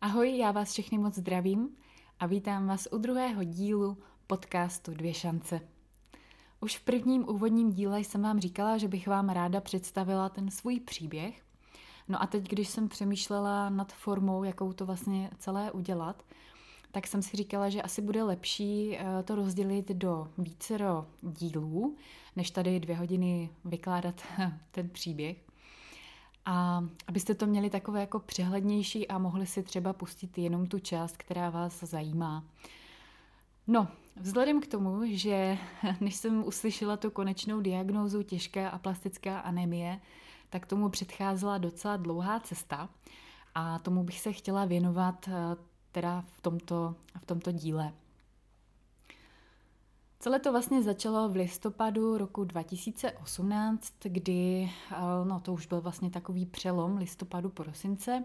Ahoj, já vás všechny moc zdravím a vítám vás u druhého dílu podcastu Dvě šance. Už v prvním úvodním díle jsem vám říkala, že bych vám ráda představila ten svůj příběh. No a teď, když jsem přemýšlela nad formou, jakou to vlastně celé udělat, tak jsem si říkala, že asi bude lepší eh, to rozdělit do vícero dílů, než tady dvě hodiny vykládat ten příběh. A abyste to měli takové jako přehlednější a mohli si třeba pustit jenom tu část, která vás zajímá. No, vzhledem k tomu, že než jsem uslyšela tu konečnou diagnózu těžká a plastická anemie, tak tomu předcházela docela dlouhá cesta a tomu bych se chtěla věnovat eh, teda v tomto, v tomto díle. Celé to vlastně začalo v listopadu roku 2018, kdy, eh, no to už byl vlastně takový přelom listopadu prosince,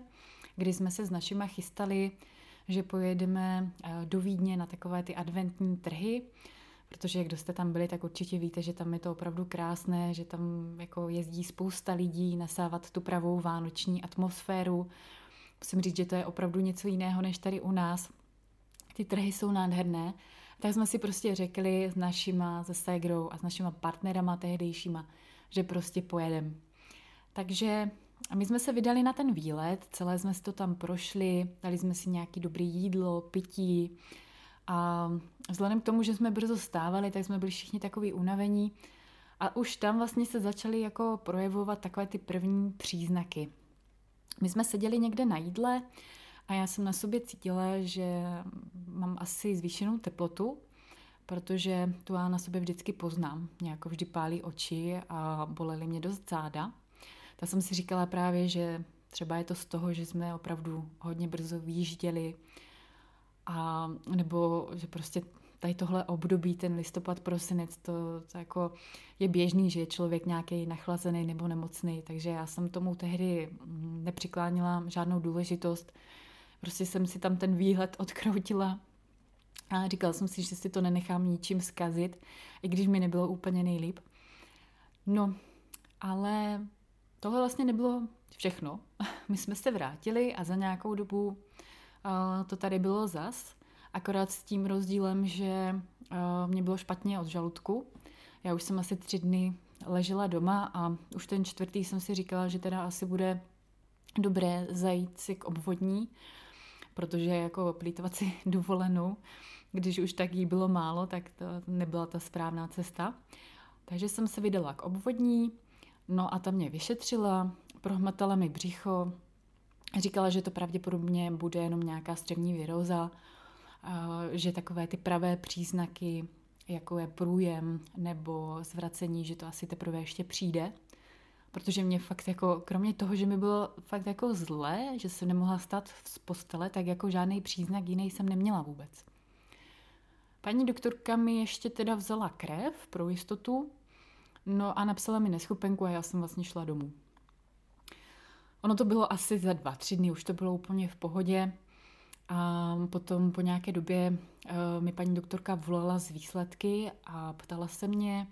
kdy jsme se s našima chystali, že pojedeme eh, do Vídně na takové ty adventní trhy, protože kdo jste tam byli, tak určitě víte, že tam je to opravdu krásné, že tam jako jezdí spousta lidí nasávat tu pravou vánoční atmosféru. Musím říct, že to je opravdu něco jiného než tady u nás. Ty trhy jsou nádherné tak jsme si prostě řekli s našima, se Segrou a s našima partnerama tehdejšíma, že prostě pojedem. Takže my jsme se vydali na ten výlet, celé jsme si to tam prošli, dali jsme si nějaký dobrý jídlo, pití a vzhledem k tomu, že jsme brzo stávali, tak jsme byli všichni takový unavení a už tam vlastně se začaly jako projevovat takové ty první příznaky. My jsme seděli někde na jídle, a já jsem na sobě cítila, že mám asi zvýšenou teplotu, protože tu já na sobě vždycky poznám. Mě jako vždy pálí oči a bolely mě dost záda. Tak jsem si říkala právě, že třeba je to z toho, že jsme opravdu hodně brzo výjížděli a nebo že prostě tady tohle období, ten listopad, prosinec, to, to jako je běžný, že je člověk nějaký nachlazený nebo nemocný, takže já jsem tomu tehdy nepřiklánila žádnou důležitost. Prostě jsem si tam ten výhled odkroutila a říkala jsem si, že si to nenechám ničím zkazit, i když mi nebylo úplně nejlíp. No, ale tohle vlastně nebylo všechno. My jsme se vrátili a za nějakou dobu uh, to tady bylo zas, akorát s tím rozdílem, že uh, mě bylo špatně od žaludku. Já už jsem asi tři dny ležela doma a už ten čtvrtý jsem si říkala, že teda asi bude dobré zajít si k obvodní, protože jako plítovat si dovolenou, když už tak jí bylo málo, tak to nebyla ta správná cesta. Takže jsem se vydala k obvodní, no a ta mě vyšetřila, prohmatala mi břicho, říkala, že to pravděpodobně bude jenom nějaká střevní viróza, že takové ty pravé příznaky, jako je průjem nebo zvracení, že to asi teprve ještě přijde protože mě fakt jako, kromě toho, že mi bylo fakt jako zlé, že jsem nemohla stát z postele, tak jako žádný příznak jiný jsem neměla vůbec. Paní doktorka mi ještě teda vzala krev pro jistotu, no a napsala mi neschopenku a já jsem vlastně šla domů. Ono to bylo asi za dva, tři dny, už to bylo úplně v pohodě. A potom po nějaké době uh, mi paní doktorka volala z výsledky a ptala se mě,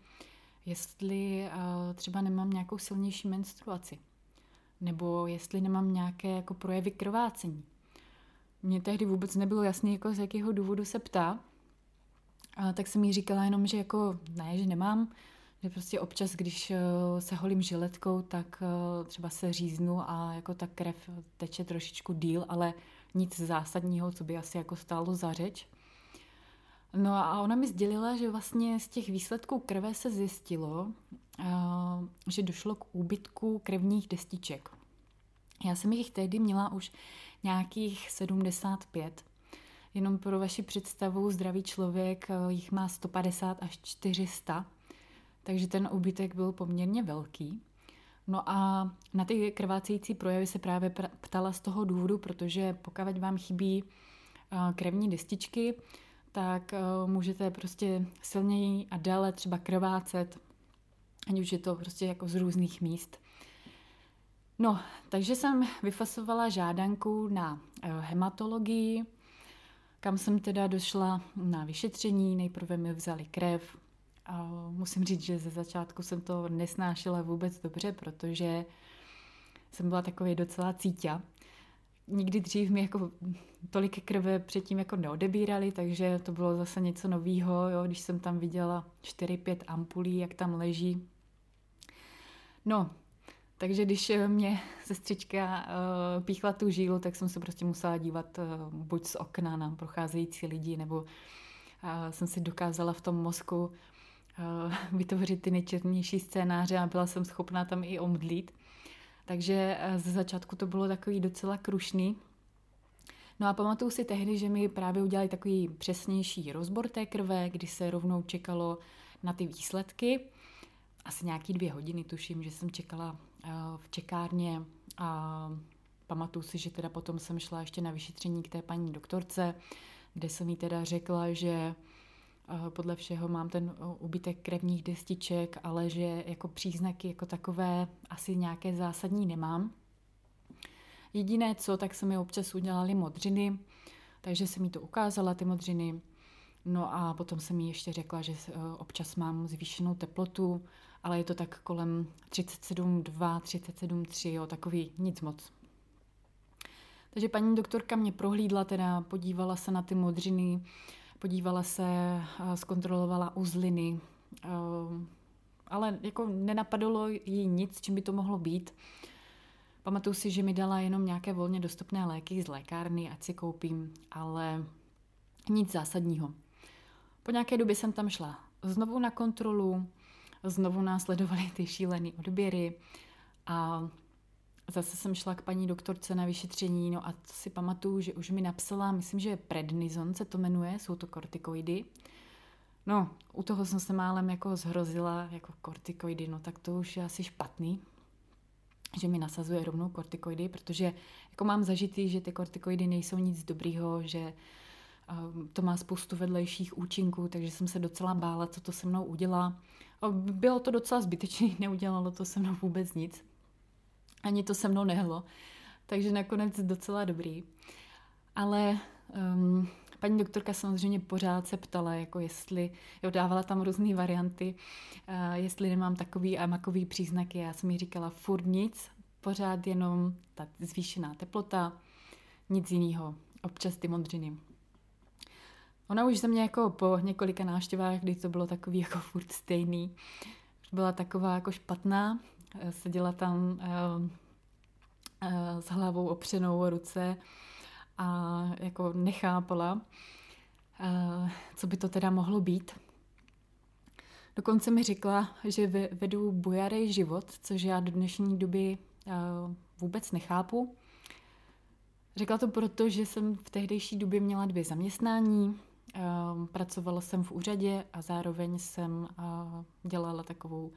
jestli uh, třeba nemám nějakou silnější menstruaci, nebo jestli nemám nějaké jako projevy krvácení. Mně tehdy vůbec nebylo jasné, jako z jakého důvodu se ptá, a tak jsem jí říkala jenom, že jako ne, že nemám, že prostě občas, když uh, se holím žiletkou, tak třeba se říznu a jako ta krev teče trošičku díl, ale nic zásadního, co by asi jako stálo za řeč. No a ona mi sdělila, že vlastně z těch výsledků krve se zjistilo, eh, že došlo k úbytku krevních destiček. Já jsem jich tehdy měla už nějakých 75. Jenom pro vaši představu, zdravý člověk eh, jich má 150 až 400, takže ten úbytek byl poměrně velký. No a na ty krvácející projevy se právě ptala z toho důvodu, protože pokud vám chybí eh, krevní destičky, tak uh, můžete prostě silněji a déle třeba krvácet, ať už je to prostě jako z různých míst. No, takže jsem vyfasovala žádanku na uh, hematologii, kam jsem teda došla na vyšetření. Nejprve mi vzali krev. A musím říct, že ze začátku jsem to nesnášela vůbec dobře, protože jsem byla takový docela cítě. Nikdy dřív mi jako tolik krve předtím jako neodebírali, takže to bylo zase něco novýho, jo, když jsem tam viděla 4-5 ampulí, jak tam leží. No, takže když mě sestřička uh, píchla tu žílu, tak jsem se prostě musela dívat uh, buď z okna na procházející lidi, nebo uh, jsem si dokázala v tom mozku vytvořit ty nejčernější scénáře a byla jsem schopná tam i omdlít. Takže uh, ze začátku to bylo takový docela krušný. No a pamatuju si tehdy, že mi právě udělali takový přesnější rozbor té krve, kdy se rovnou čekalo na ty výsledky. Asi nějaký dvě hodiny, tuším, že jsem čekala v čekárně a pamatuju si, že teda potom jsem šla ještě na vyšetření k té paní doktorce, kde jsem jí teda řekla, že podle všeho mám ten ubytek krevních destiček, ale že jako příznaky jako takové asi nějaké zásadní nemám. Jediné co, tak se mi občas udělali modřiny, takže jsem mi to ukázala, ty modřiny. No a potom jsem jí ještě řekla, že občas mám zvýšenou teplotu, ale je to tak kolem 37,2, 37,3, jo, takový nic moc. Takže paní doktorka mě prohlídla, teda podívala se na ty modřiny, podívala se, zkontrolovala uzliny, ale jako nenapadlo jí nic, čím by to mohlo být. Pamatuju si, že mi dala jenom nějaké volně dostupné léky z lékárny, ať si koupím, ale nic zásadního. Po nějaké době jsem tam šla znovu na kontrolu, znovu následovaly ty šílené odběry a zase jsem šla k paní doktorce na vyšetření, no a si pamatuju, že už mi napsala, myslím, že prednizon se to jmenuje, jsou to kortikoidy. No, u toho jsem se málem jako zhrozila, jako kortikoidy, no tak to už je asi špatný, že mi nasazuje rovnou kortikoidy, protože jako mám zažitý, že ty kortikoidy nejsou nic dobrýho, že to má spoustu vedlejších účinků, takže jsem se docela bála, co to se mnou udělá. Bylo to docela zbytečné, neudělalo to se mnou vůbec nic. Ani to se mnou nehlo. Takže nakonec docela dobrý. Ale um, paní doktorka samozřejmě pořád se ptala, jako jestli, jo, dávala tam různé varianty, uh, jestli nemám takový a makový příznaky. Já jsem jí říkala furt nic, pořád jenom ta zvýšená teplota, nic jiného, občas ty modřiny. Ona už ze mě jako po několika návštěvách, kdy to bylo takový jako furt stejný, byla taková jako špatná, seděla tam uh, uh, s hlavou opřenou o ruce a jako nechápala, co by to teda mohlo být. Dokonce mi řekla, že vedu bojarej život, což já do dnešní doby vůbec nechápu. Řekla to proto, že jsem v tehdejší době měla dvě zaměstnání, pracovala jsem v úřadě a zároveň jsem dělala takovou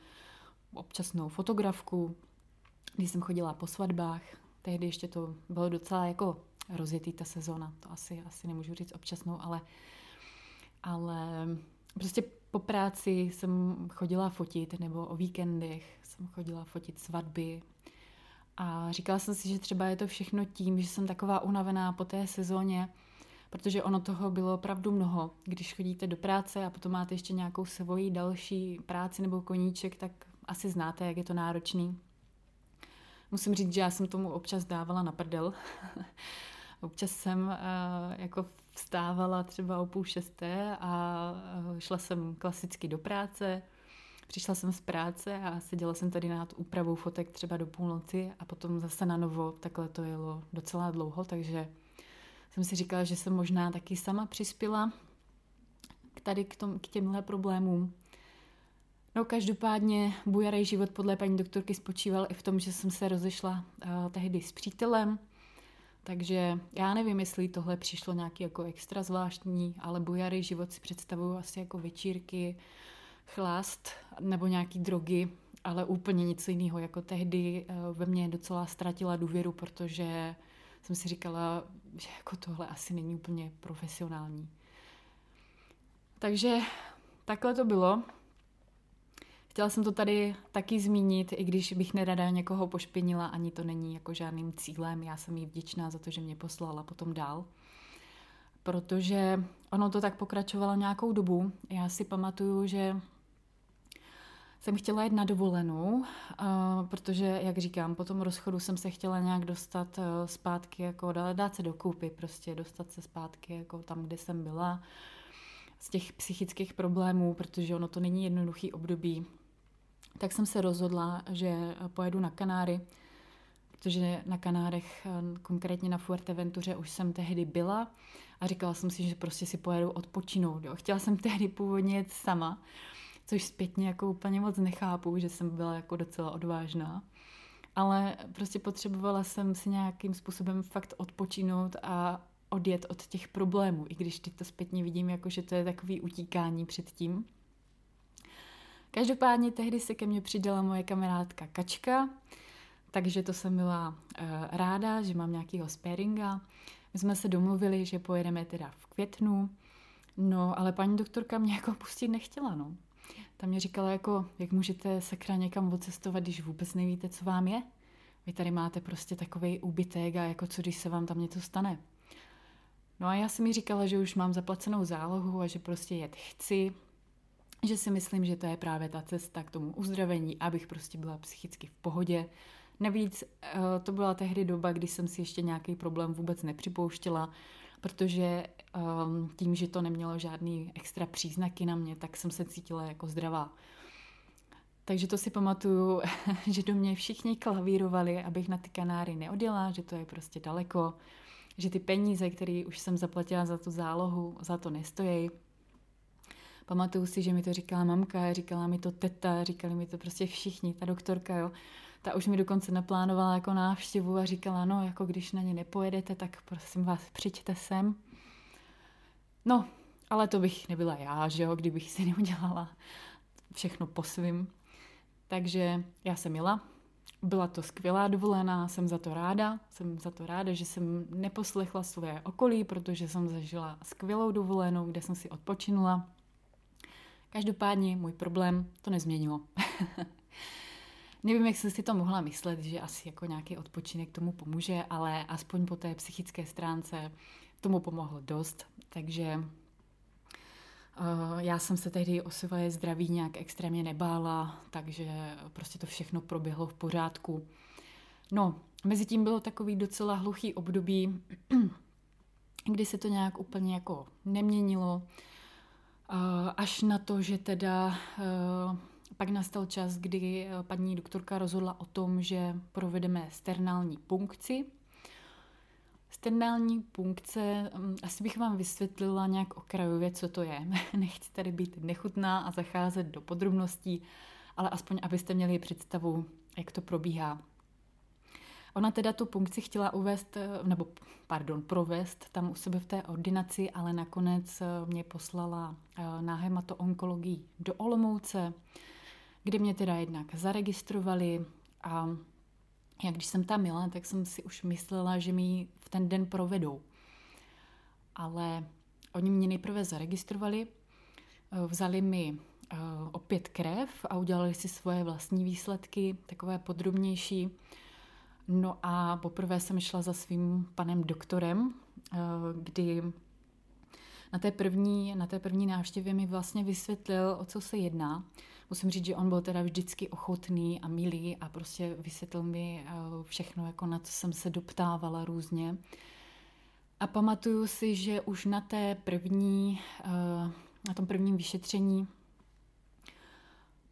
občasnou fotografku, když jsem chodila po svatbách. Tehdy ještě to bylo docela jako rozjetý ta sezona, to asi, asi nemůžu říct občasnou, ale, ale prostě po práci jsem chodila fotit, nebo o víkendech jsem chodila fotit svatby. A říkala jsem si, že třeba je to všechno tím, že jsem taková unavená po té sezóně, protože ono toho bylo opravdu mnoho. Když chodíte do práce a potom máte ještě nějakou svoji další práci nebo koníček, tak asi znáte, jak je to náročný. Musím říct, že já jsem tomu občas dávala na prdel. občas jsem uh, jako vstávala třeba o půl šesté a uh, šla jsem klasicky do práce. Přišla jsem z práce a seděla jsem tady nad úpravou fotek třeba do půlnoci a potom zase na novo. Takhle to jelo docela dlouho, takže jsem si říkala, že jsem možná taky sama přispěla k tady k, tom, k těmhle problémům. No každopádně bujarej život podle paní doktorky spočíval i v tom, že jsem se rozešla uh, tehdy s přítelem, takže já nevím, jestli tohle přišlo nějaký jako extra zvláštní, ale bujarej život si představuju asi jako večírky, chlast nebo nějaký drogy, ale úplně nic jiného. Jako tehdy uh, ve mně docela ztratila důvěru, protože jsem si říkala, že jako tohle asi není úplně profesionální. Takže takhle to bylo. Chtěla jsem to tady taky zmínit, i když bych nerada někoho pošpinila, ani to není jako žádným cílem. Já jsem jí vděčná za to, že mě poslala potom dál. protože ono to tak pokračovalo nějakou dobu. Já si pamatuju, že jsem chtěla jít na dovolenou, uh, protože, jak říkám, po tom rozchodu jsem se chtěla nějak dostat uh, zpátky, jako dát se dokupy, prostě dostat se zpátky jako tam, kde jsem byla, z těch psychických problémů, protože ono to není jednoduchý období. Tak jsem se rozhodla, že pojedu na Kanáry, protože na Kanárech, konkrétně na Fuerteventuře, už jsem tehdy byla a říkala jsem si, že prostě si pojedu odpočinout. Jo. Chtěla jsem tehdy původně jet sama, což zpětně jako úplně moc nechápu, že jsem byla jako docela odvážná. Ale prostě potřebovala jsem si nějakým způsobem fakt odpočinout a odjet od těch problémů, i když teď to zpětně vidím, jako že to je takový utíkání před tím. Každopádně tehdy se ke mně přidala moje kamarádka Kačka, takže to jsem byla uh, ráda, že mám nějakýho sparinga. My jsme se domluvili, že pojedeme teda v květnu, no ale paní doktorka mě jako pustit nechtěla, no. Tam mě říkala jako, jak můžete sakra někam odcestovat, když vůbec nevíte, co vám je. Vy tady máte prostě takový úbytek a jako co, když se vám tam něco stane. No a já jsem mi říkala, že už mám zaplacenou zálohu a že prostě jet chci, že si myslím, že to je právě ta cesta k tomu uzdravení, abych prostě byla psychicky v pohodě. Navíc eh, to byla tehdy doba, kdy jsem si ještě nějaký problém vůbec nepřipouštěla, protože ehm, tím, že to nemělo žádný extra příznaky na mě, tak jsem se cítila jako zdravá. Takže to si pamatuju, že do mě všichni klavírovali, abych na ty Kanáry neodjela, že to je prostě daleko, že ty peníze, které už jsem zaplatila za tu zálohu, za to nestojí. Pamatuju si, že mi to říkala mamka, říkala mi to teta, říkali mi to prostě všichni, ta doktorka, jo. Ta už mi dokonce naplánovala jako návštěvu a říkala, no, jako když na ně nepojedete, tak prosím vás, přijďte sem. No, ale to bych nebyla já, že jo, kdybych si neudělala všechno po svým. Takže já jsem jela, byla to skvělá dovolená, jsem za to ráda. Jsem za to ráda, že jsem neposlechla své okolí, protože jsem zažila skvělou dovolenou, kde jsem si odpočinula. Každopádně můj problém to nezměnilo. Nevím, jak jsem si to mohla myslet, že asi jako nějaký odpočinek tomu pomůže, ale aspoň po té psychické stránce tomu pomohlo dost. Takže já jsem se tehdy o své zdraví nějak extrémně nebála, takže prostě to všechno proběhlo v pořádku. No, mezi tím bylo takový docela hluchý období, kdy se to nějak úplně jako neměnilo, až na to, že teda pak nastal čas, kdy paní doktorka rozhodla o tom, že provedeme sternální punkci, Sternální punkce, mm, asi bych vám vysvětlila nějak okrajově, co to je. Nechci tady být nechutná a zacházet do podrobností, ale aspoň abyste měli představu, jak to probíhá. Ona teda tu punkci chtěla uvést, eh, nebo pardon, provést tam u sebe v té ordinaci, ale nakonec eh, mě poslala eh, na hematoonkologii do Olomouce, kde mě teda jednak zaregistrovali a já když jsem tam jela, tak jsem si už myslela, že mi v ten den provedou. Ale oni mě nejprve zaregistrovali, vzali mi opět krev a udělali si svoje vlastní výsledky, takové podrobnější. No a poprvé jsem šla za svým panem doktorem, eh, kdy na té první, na té první návštěvě mi vlastně vysvětlil, o co se jedná musím říct, že on byl teda vždycky ochotný a milý a prostě vysvětlil mi eh, všechno, jako na co jsem se doptávala různě. A pamatuju si, že už na té první, eh, na tom prvním vyšetření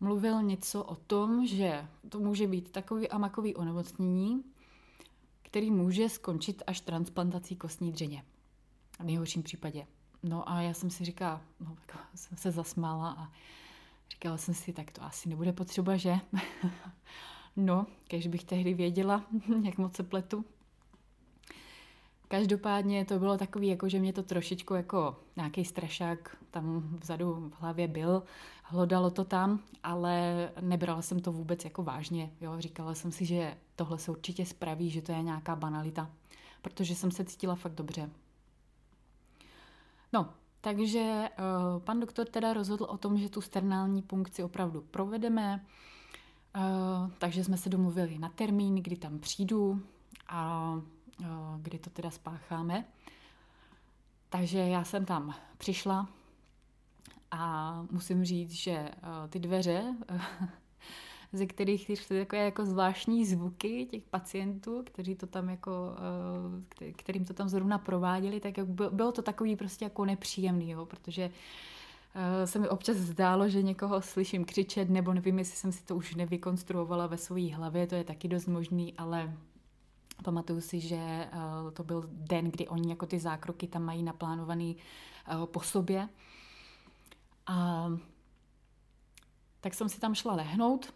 mluvil něco o tom, že to může být takový a makový onemocnění, který může skončit až transplantací kostní dřeně. V nejhorším případě. No a já jsem si říkala, no tak jsem se zasmála a Říkala jsem si, tak to asi nebude potřeba, že? no, kež bych tehdy věděla, jak moc se pletu. Každopádně to bylo takový, jako že mě to trošičku jako nějaký strašák tam vzadu v hlavě byl, hlodalo to tam, ale nebrala jsem to vůbec jako vážně. Jo? Říkala jsem si, že tohle se určitě spraví, že to je nějaká banalita, protože jsem se cítila fakt dobře. No, takže uh, pan doktor teda rozhodl o tom, že tu sternální punkci opravdu provedeme, uh, takže jsme se domluvili na termín, kdy tam přijdu a kdy to teda spácháme. Takže já jsem tam přišla a musím říct, že ty dveře ze kterých šly takové jako zvláštní zvuky těch pacientů, kteří to tam jako, eh, kterým to tam zrovna prováděli, tak bylo to takový prostě jako nepříjemný, jo, protože eh, se mi občas zdálo, že někoho slyším křičet, nebo nevím, jestli jsem si to už nevykonstruovala ve své hlavě, to je taky dost možný, ale pamatuju si, že eh, to byl den, kdy oni jako ty zákroky tam mají naplánovaný po sobě. A tak jsem si tam šla lehnout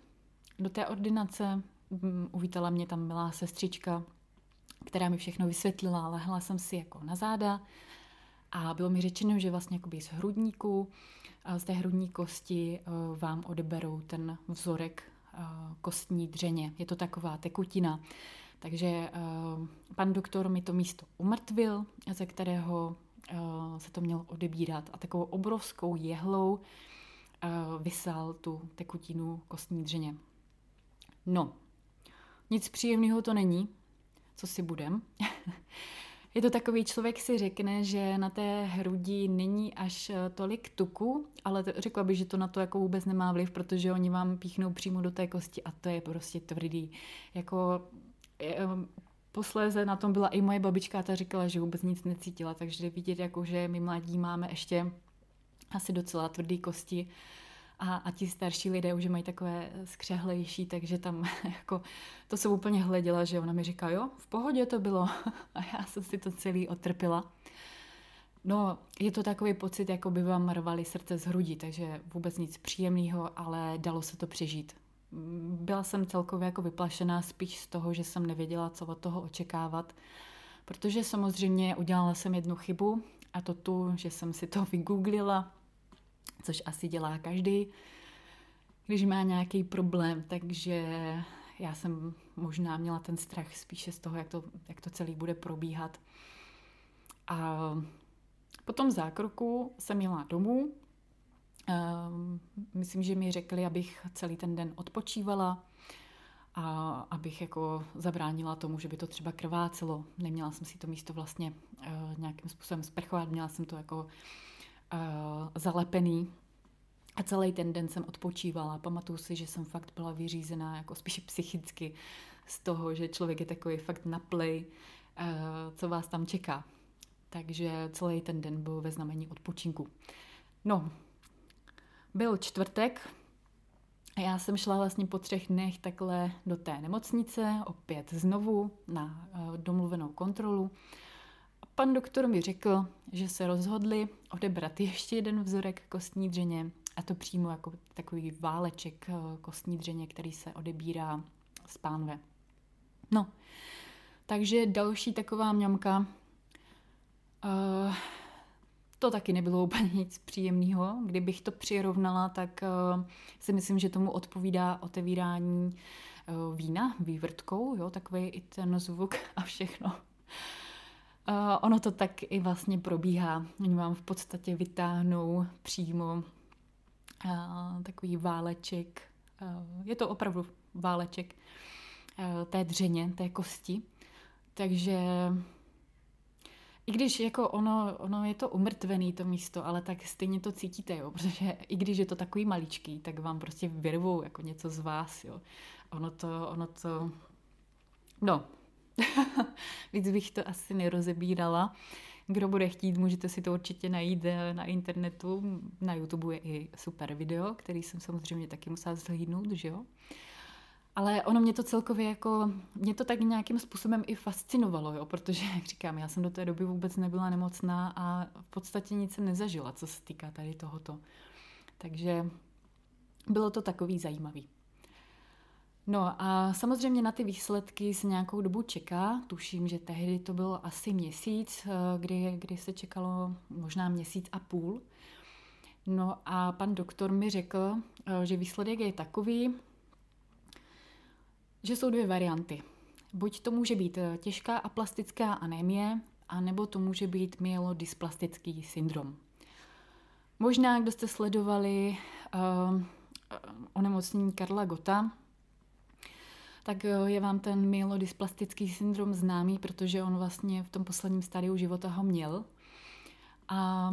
do té ordinace. Mm, uvítala mě tam milá sestřička, která mi všechno vysvětlila. Lehla jsem si jako na záda a bylo mi řečeno, že vlastně jakoby z hrudníku, z té hrudní kosti e, vám odeberou ten vzorek kostní dřeně. Je to taková tekutina. Takže e, pan doktor mi to místo umrtvil, ze kterého se to mělo odebírat a takovou obrovskou jehlou vysal tu tekutinu kostní dřeně. No, nic příjemného to není, co si budem. Je to takový člověk si řekne, že na té hrudi není až eh, tolik tuku, ale to, řekla bych, že to na to jako vůbec nemá vliv, protože oni vám píchnou přímo do té kosti a to je prostě tvrdý. Jako eh, posléze na tom byla i moje babička, ta říkala, že vůbec nic necítila, takže vidět, jako, že my mladí máme ještě asi docela tvrdý kosti a, a ti starší lidé už mají takové skřehlejší, takže tam jako to jsem úplně hleděla, že ona mi říká, jo, v pohodě to bylo a já jsem si to celý otrpila. No, je to takový pocit, jako by vám rvali srdce z hrudi, takže vůbec nic příjemného, ale dalo se to přežít. Byla jsem celkově jako vyplašená spíš z toho, že jsem nevěděla, co od toho očekávat, protože samozřejmě udělala jsem jednu chybu a to tu, že jsem si to vygooglila, což asi dělá každý, když má nějaký problém, takže já jsem možná měla ten strach spíše z toho, jak to, jak to celý bude probíhat. A po tom zákroku jsem jela domů. Ehm, myslím, že mi řekli, abych celý ten den odpočívala a abych jako zabránila tomu, že by to třeba krvácelo. Neměla jsem si to místo vlastně eh, nějakým způsobem sprchovat, měla jsem to jako uh, zalepený. A celý ten den jsem odpočívala. Pamatuju si, že jsem fakt byla vyřízená jako spíš psychicky z toho, že člověk je takový fakt na play, uh, co vás tam čeká. Takže celý ten den byl ve znamení odpočinku. No, byl čtvrtek a já jsem šla vlastně po třech dnech takhle do té nemocnice, opět znovu na uh, domluvenou kontrolu. Pan doktor mi řekl, že se rozhodli odebrat ještě jeden vzorek kostní dřeně, a to přímo jako takový váleček eh, kostní dřeně, který se odebírá z pánve. No, takže další taková mňamka. Uh, to taky nebylo úplně nic příjemného. Kdybych to přirovnala, tak uh, si myslím, že tomu odpovídá otevírání uh, vína vývrtkou, jo, takový i ten zvuk a všechno. Uh, ono to tak i vlastně probíhá. Oni vám v podstatě vytáhnou přímo takový váleček. Je to opravdu váleček té dřeně, té kosti. Takže i když jako ono, ono je to umrtvený to místo, ale tak stejně to cítíte, jo, protože i když je to takový maličký, tak vám prostě vyrvou jako něco z vás, jo. Ono to, ono to, no, Víc bych to asi nerozebírala. Kdo bude chtít, můžete si to určitě najít eh, na internetu. Na YouTube je i super video, který jsem samozřejmě taky musela zhlídnout, že jo. Ale ono mě to celkově jako, mě to tak nějakým způsobem i fascinovalo, jo, protože, jak říkám, já jsem do té doby vůbec nebyla nemocná a v podstatě nic jsem nezažila, co se týká tady tohoto. Takže bylo to takový zajímavý. No a samozřejmě na ty výsledky se nějakou dobu čeká. Tuším, že tehdy to bylo asi měsíc, eh, kdy, kdy se čekalo možná měsíc a půl. No a pan doktor mi řekl, eh, že výsledek je takový, že jsou dvě varianty. Buď to může být eh, těžká a plastická anémie, anebo to může být myelodysplastický syndrom. Možná, kdo jste sledovali uh, onemocnění Karla Gota, tak je vám ten myelodysplastický syndrom známý, protože on vlastně v tom posledním stádiu života ho měl. A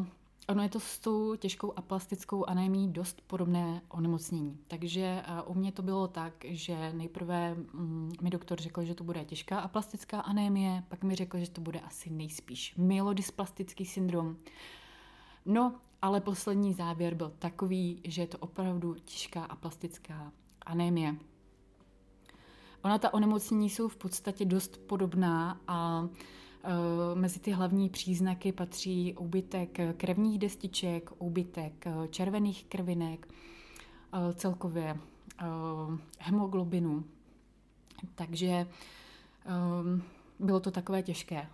ono je to s tou těžkou aplastickou anémií dost podobné onemocnění. Takže u mě to bylo tak, že nejprve mm, mi doktor řekl, že to bude těžká aplastická anémie, pak mi řekl, že to bude asi nejspíš myelodysplastický syndrom. No, ale poslední závěr byl takový, že je to opravdu těžká aplastická anémie. Ona ta onemocnění jsou v podstatě dost podobná a e, mezi ty hlavní příznaky patří úbytek krevních destiček, úbytek e, červených krvinek, e, celkově hemoglobinu. Takže bylo to takové těžké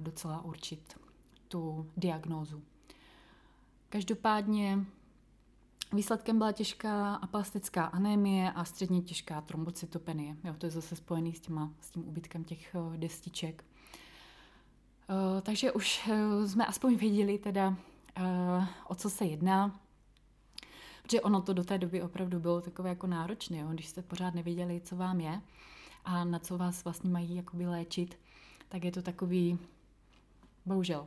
docela určit tu diagnózu. Každopádně Výsledkem byla těžká aplastická anémie a středně těžká trombocytopenie. Jo, to je zase spojený s, těma, s tím úbytkem těch destiček. Uh, takže už uh, jsme aspoň věděli teda, uh, o co se jedná. Protože ono to do té doby opravdu bylo takové jako náročné, jo? když jste pořád nevěděli, co vám je a na co vás vlastně mají jakoby léčit, tak je to takový, bohužel.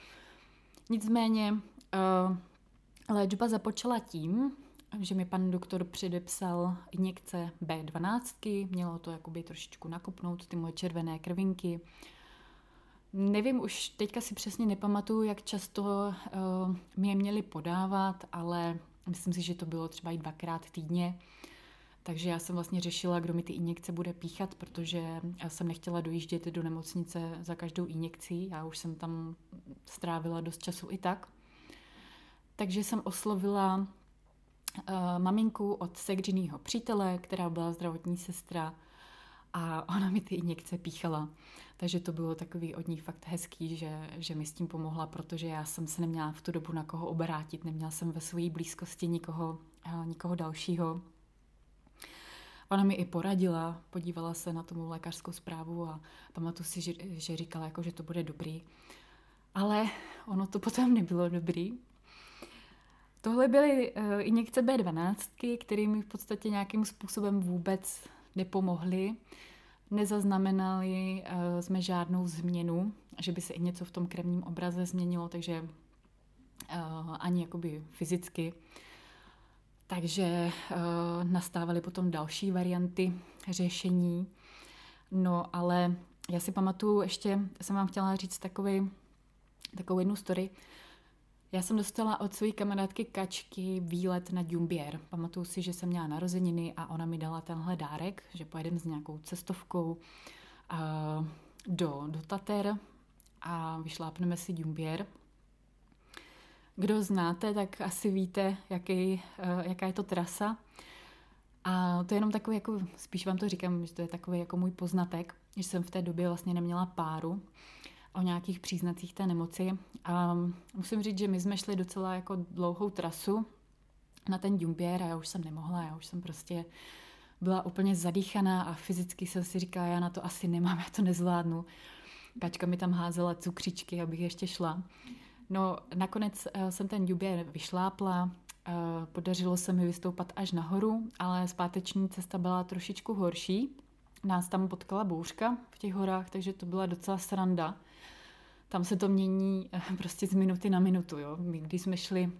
Nicméně, Léčba započala tím, že mi pan doktor předepsal injekce B12, mělo to jakoby trošičku nakopnout ty moje červené krvinky. Nevím, už teďka si přesně nepamatuju, jak často uh, je měli podávat, ale myslím si, že to bylo třeba i dvakrát týdně. Takže já jsem vlastně řešila, kdo mi ty injekce bude píchat, protože já jsem nechtěla dojíždět do nemocnice za každou injekcí. Já už jsem tam strávila dost času i tak. Takže jsem oslovila uh, maminku od Segřinýho přítele, která byla zdravotní sestra a ona mi ty injekce píchala. Takže to bylo takový od ní fakt hezký, že, že mi s tím pomohla, protože já jsem se neměla v tu dobu na koho obrátit, neměla jsem ve své blízkosti nikoho, uh, nikoho dalšího. Ona mi i poradila, podívala se na tomu lékařskou zprávu a pamatuju si, že, že říkala, jako, že to bude dobrý. Ale ono to potom nebylo dobrý, Tohle byly uh, injekce B12, které mi v podstatě nějakým způsobem vůbec nepomohly. Nezaznamenali uh, jsme žádnou změnu, že by se i něco v tom krevním obraze změnilo, takže uh, ani jakoby fyzicky. Takže uh, nastávaly potom další varianty řešení. No ale já si pamatuju, ještě jsem vám chtěla říct takový, takovou jednu story, já jsem dostala od své kamarádky Kačky výlet na Dumbier. Pamatuju si, že jsem měla narozeniny a ona mi dala tenhle dárek, že pojedeme s nějakou cestovkou uh, do, do Tater a vyšlápneme si Dumbier. Kdo znáte, tak asi víte, jaký, uh, jaká je to trasa. A to je jenom takový, jako, spíš vám to říkám, že to je takový jako můj poznatek, že jsem v té době vlastně neměla páru o nějakých příznacích té nemoci. A musím říct, že my jsme šli docela jako dlouhou trasu na ten Dumbier a já už jsem nemohla, já už jsem prostě byla úplně zadýchaná a fyzicky jsem si říkala, já na to asi nemám, já to nezvládnu. Kačka mi tam házela cukříčky, abych ještě šla. No, nakonec eh, jsem ten Dumbier vyšlápla, eh, podařilo se mi vystoupat až nahoru, ale zpáteční cesta byla trošičku horší. Nás tam potkala bouřka v těch horách, takže to byla docela sranda tam se to mění eh, prostě z minuty na minutu. Jo. My, když jsme šli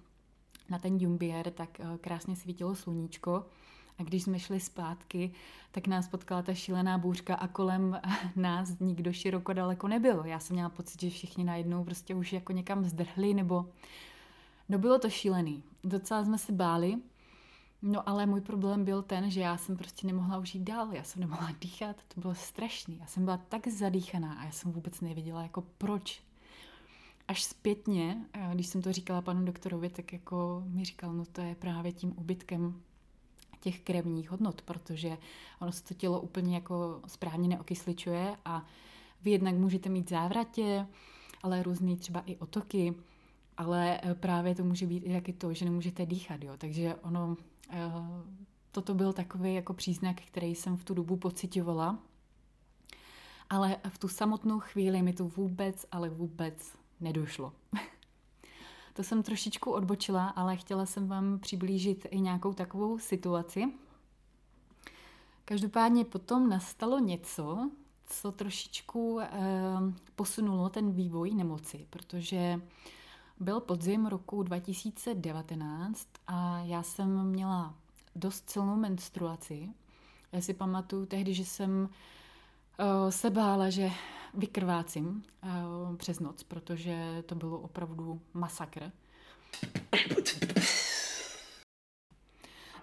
na ten Jumbier, tak eh, krásně svítilo sluníčko a když jsme šli zpátky, tak nás potkala ta šílená bůřka a kolem eh, nás nikdo široko daleko nebyl. Já jsem měla pocit, že všichni najednou prostě už jako někam zdrhli nebo... No bylo to šílený. Docela jsme se báli, No ale můj problém byl ten, že já jsem prostě nemohla už jít dál, já jsem nemohla dýchat, to bylo strašný. Já jsem byla tak zadýchaná a já jsem vůbec nevěděla, jako proč. Až zpětně, eh, když jsem to říkala panu doktorovi, tak jako mi říkal, no to je právě tím ubytkem těch krevních hodnot, protože ono se to tělo úplně jako správně neokysličuje a vy jednak můžete mít závratě, ale různý třeba i otoky, ale eh, právě to může být i taky to, že nemůžete dýchat, jo. Takže ono Eh, toto byl takový jako příznak, který jsem v tu dobu pocitovala. Ale v tu samotnou chvíli mi to vůbec, ale vůbec nedošlo. to jsem trošičku odbočila, ale chtěla jsem vám přiblížit i nějakou takovou situaci. Každopádně potom nastalo něco, co trošičku eh, posunulo ten vývoj nemoci, protože Byl podzim roku 2019 a já jsem měla dost silnou menstruaci. Já si pamatuju tehdy, že jsem uh, se bála, že vykrvácím uh, přes noc, protože to bylo opravdu masakr.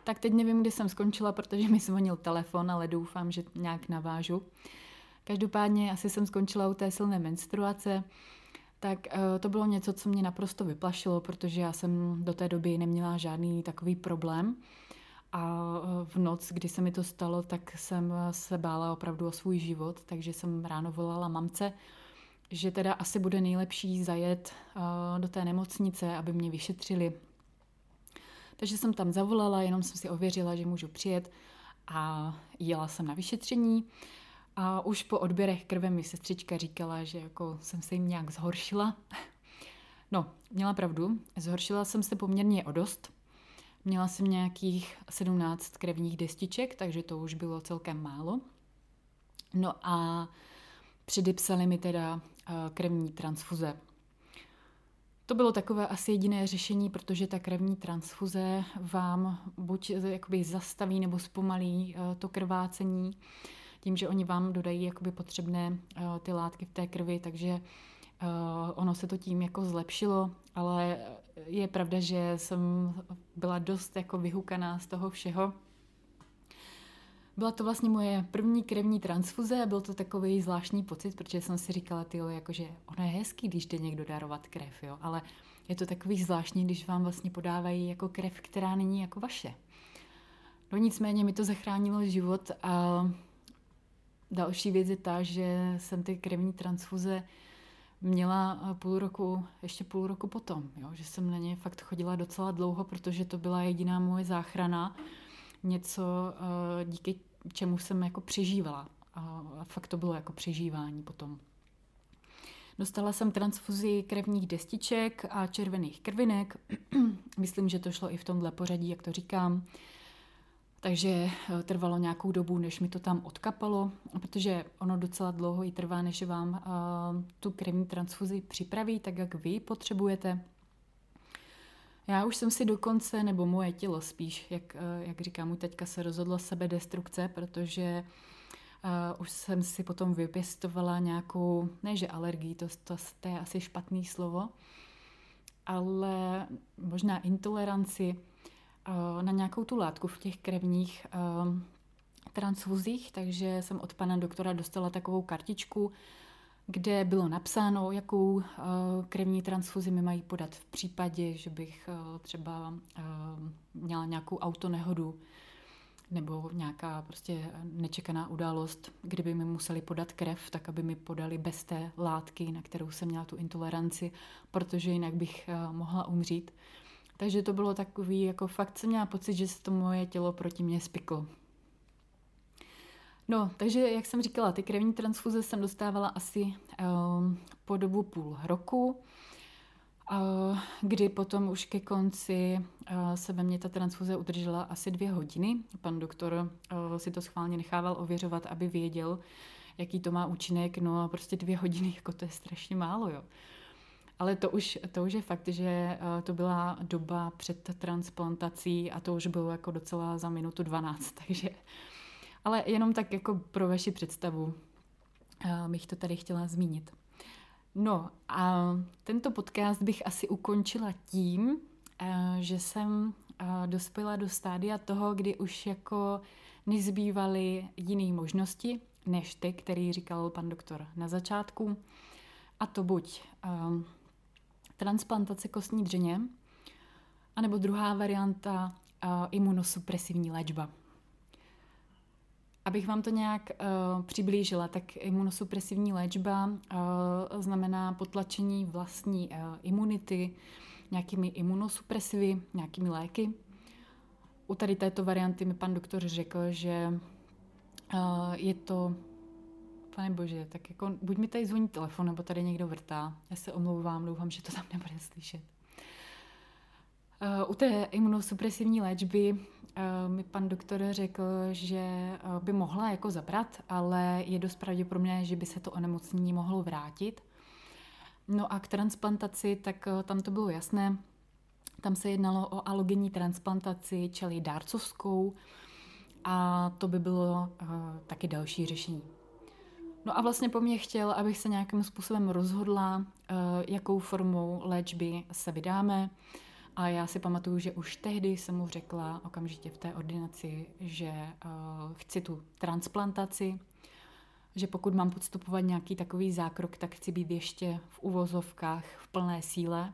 Tak teď nevím, kdy jsem skončila, protože mi zvonil telefon, ale doufám, že nějak navážu. Každopádně asi jsem skončila u té silné menstruace, tak uh, to bylo něco, co mě naprosto vyplašilo, protože já jsem do té doby neměla žádný takový problém. A eh, v noc, kdy se mi to stalo, tak jsem se bála opravdu o svůj život, takže jsem ráno volala mamce, že teda asi bude nejlepší zajet uh, do té nemocnice, aby mě vyšetřili. Takže jsem tam zavolala, jenom jsem si ověřila, že můžu přijet a jela jsem na vyšetření. A už po odběrech krve mi sestřička říkala, že jako jsem se jim nějak zhoršila. No, měla pravdu, zhoršila jsem se poměrně o dost. Měla jsem nějakých 17 krevních destiček, takže to už bylo celkem málo. No a předepsali mi teda eh, krevní transfuze. To bylo takové asi jediné řešení, protože ta krevní transfuze vám buď jakoby zastaví nebo zpomalí eh, to krvácení, tím, že oni vám dodají jakoby potřebné eh, ty látky v té krvi, takže eh, ono se to tím jako zlepšilo, ale je pravda, že jsem byla dost jako vyhukaná z toho všeho. Byla to vlastně moje první krevní transfuze a byl to takový zvláštní pocit, protože jsem si říkala, tyjo, jakože ono je hezký, když jde někdo darovat krev, jo, ale je to takový zvláštní, když vám vlastně podávají jako krev, která není jako vaše. No nicméně mi to zachránilo život a Další věc je ta, že jsem ty krevní transfuze měla eh, půl roku, ještě půl roku potom, jo? že jsem na ně fakt chodila docela dlouho, protože to byla jediná moje záchrana, něco, eh, díky čemu jsem jako přežívala. A fakt to bylo jako přežívání potom. Dostala jsem transfuzi krevních destiček a červených krvinek. Myslím, že to šlo i v tomhle pořadí, jak to říkám. Takže eh, trvalo nějakou dobu, než mi to tam odkapalo, protože ono docela dlouho i trvá, než vám uh, tu krevní transfuzi připraví, tak jak vy potřebujete. Já už jsem si dokonce, nebo moje tělo spíš, jak, uh, jak říkám, můj teďka se rozhodlo sebe destrukce, protože už jsem si potom vypěstovala nějakou, ne že alergii, to, to, to je asi špatný slovo, ale možná intoleranci Eh, na nějakou tu látku v těch krevních eh, transfuzích, takže jsem od pana doktora dostala takovou kartičku, kde bylo napsáno, jakou eh, krevní transfuzi mi mají podat v případě, že bych třeba měla nějakou autonehodu nebo nějaká prostě nečekaná událost, kdyby mi museli podat krev, tak aby mi podali bez té látky, na kterou jsem měla tu intoleranci, protože jinak bych mohla umřít. Takže to bylo takový, jako fakt jsem měla pocit, že se to moje tělo proti mě spiklo. No, takže jak jsem říkala, ty krevní transfuze jsem dostávala asi um, po dobu půl roku, uh, kdy potom už ke konci uh, se ve mně ta transfuze udržela asi dvě hodiny. Pan doktor uh, si to schválně nechával ověřovat, aby věděl, jaký to má účinek. No a prostě dvě hodiny, jako to je strašně málo, jo. Ale to už, to už je fakt, že eh, to byla doba před transplantací a to už bylo jako docela za minutu 12, takže... Ale jenom tak jako pro vaši představu eh, bych to tady chtěla zmínit. No a tento podcast bych asi ukončila tím, eh, že jsem dospěla do stádia toho, kdy už jako nezbývaly jiné možnosti, než ty, který říkal pan doktor na začátku. A to buď transplantace kostní dřeně, anebo druhá varianta uh, imunosupresivní léčba. Abych vám to nějak uh, přiblížila, tak imunosupresivní léčba uh, znamená potlačení vlastní uh, imunity nějakými imunosupresivy, nějakými léky. U tady této varianty mi pan doktor řekl, že uh, je to Pane bože, tak jako buď mi tady zvoní telefon, nebo tady někdo vrtá. Já se omlouvám, doufám, že to tam nebude slyšet. Uh, u té imunosupresivní léčby uh, mi pan doktor řekl, že uh, by mohla jako zabrat, ale je dost pravděpodobné, že by se to onemocnění mohlo vrátit. No a k transplantaci, tak tam to bylo jasné. Tam se jednalo o alogenní transplantaci, čili dárcovskou, a to by bylo taky další řešení. No a vlastně po mně chtěl, abych se nějakým způsobem rozhodla, uh, jakou formou léčby se vydáme. A já si pamatuju, že už tehdy jsem mu řekla okamžitě v té ordinaci, že uh, chci tu transplantaci, že pokud mám podstupovat nějaký takový zákrok, tak chci být ještě v uvozovkách v plné síle,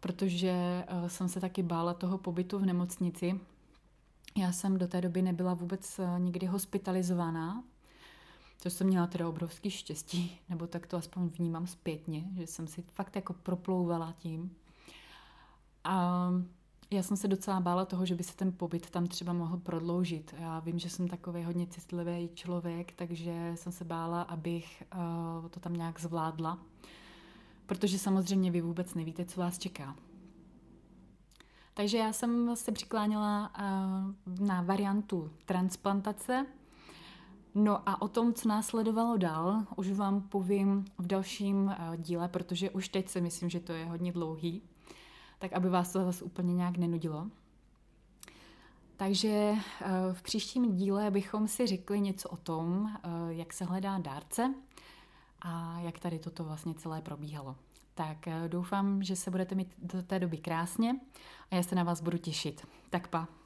protože uh, jsem se taky bála toho pobytu v nemocnici. Já jsem do té doby nebyla vůbec nikdy hospitalizovaná, to jsem měla teda obrovský štěstí, nebo tak to aspoň vnímám zpětně, že jsem si fakt jako proplouvala tím. A já jsem se docela bála toho, že by se ten pobyt tam třeba mohl prodloužit. Já vím, že jsem takový hodně citlivý člověk, takže jsem se bála, abych uh, to tam nějak zvládla. Protože samozřejmě vy vůbec nevíte, co vás čeká. Takže já jsem se přikláněla uh, na variantu transplantace, No a o tom, co následovalo dál, už vám povím v dalším uh, díle, protože už teď si myslím, že to je hodně dlouhý, tak aby vás to zase úplně nějak nenudilo. Takže uh, v příštím díle bychom si řekli něco o tom, uh, jak se hledá dárce a jak tady toto vlastně celé probíhalo. Tak doufám, že se budete mít do té doby krásně a já se na vás budu těšit. Tak pa.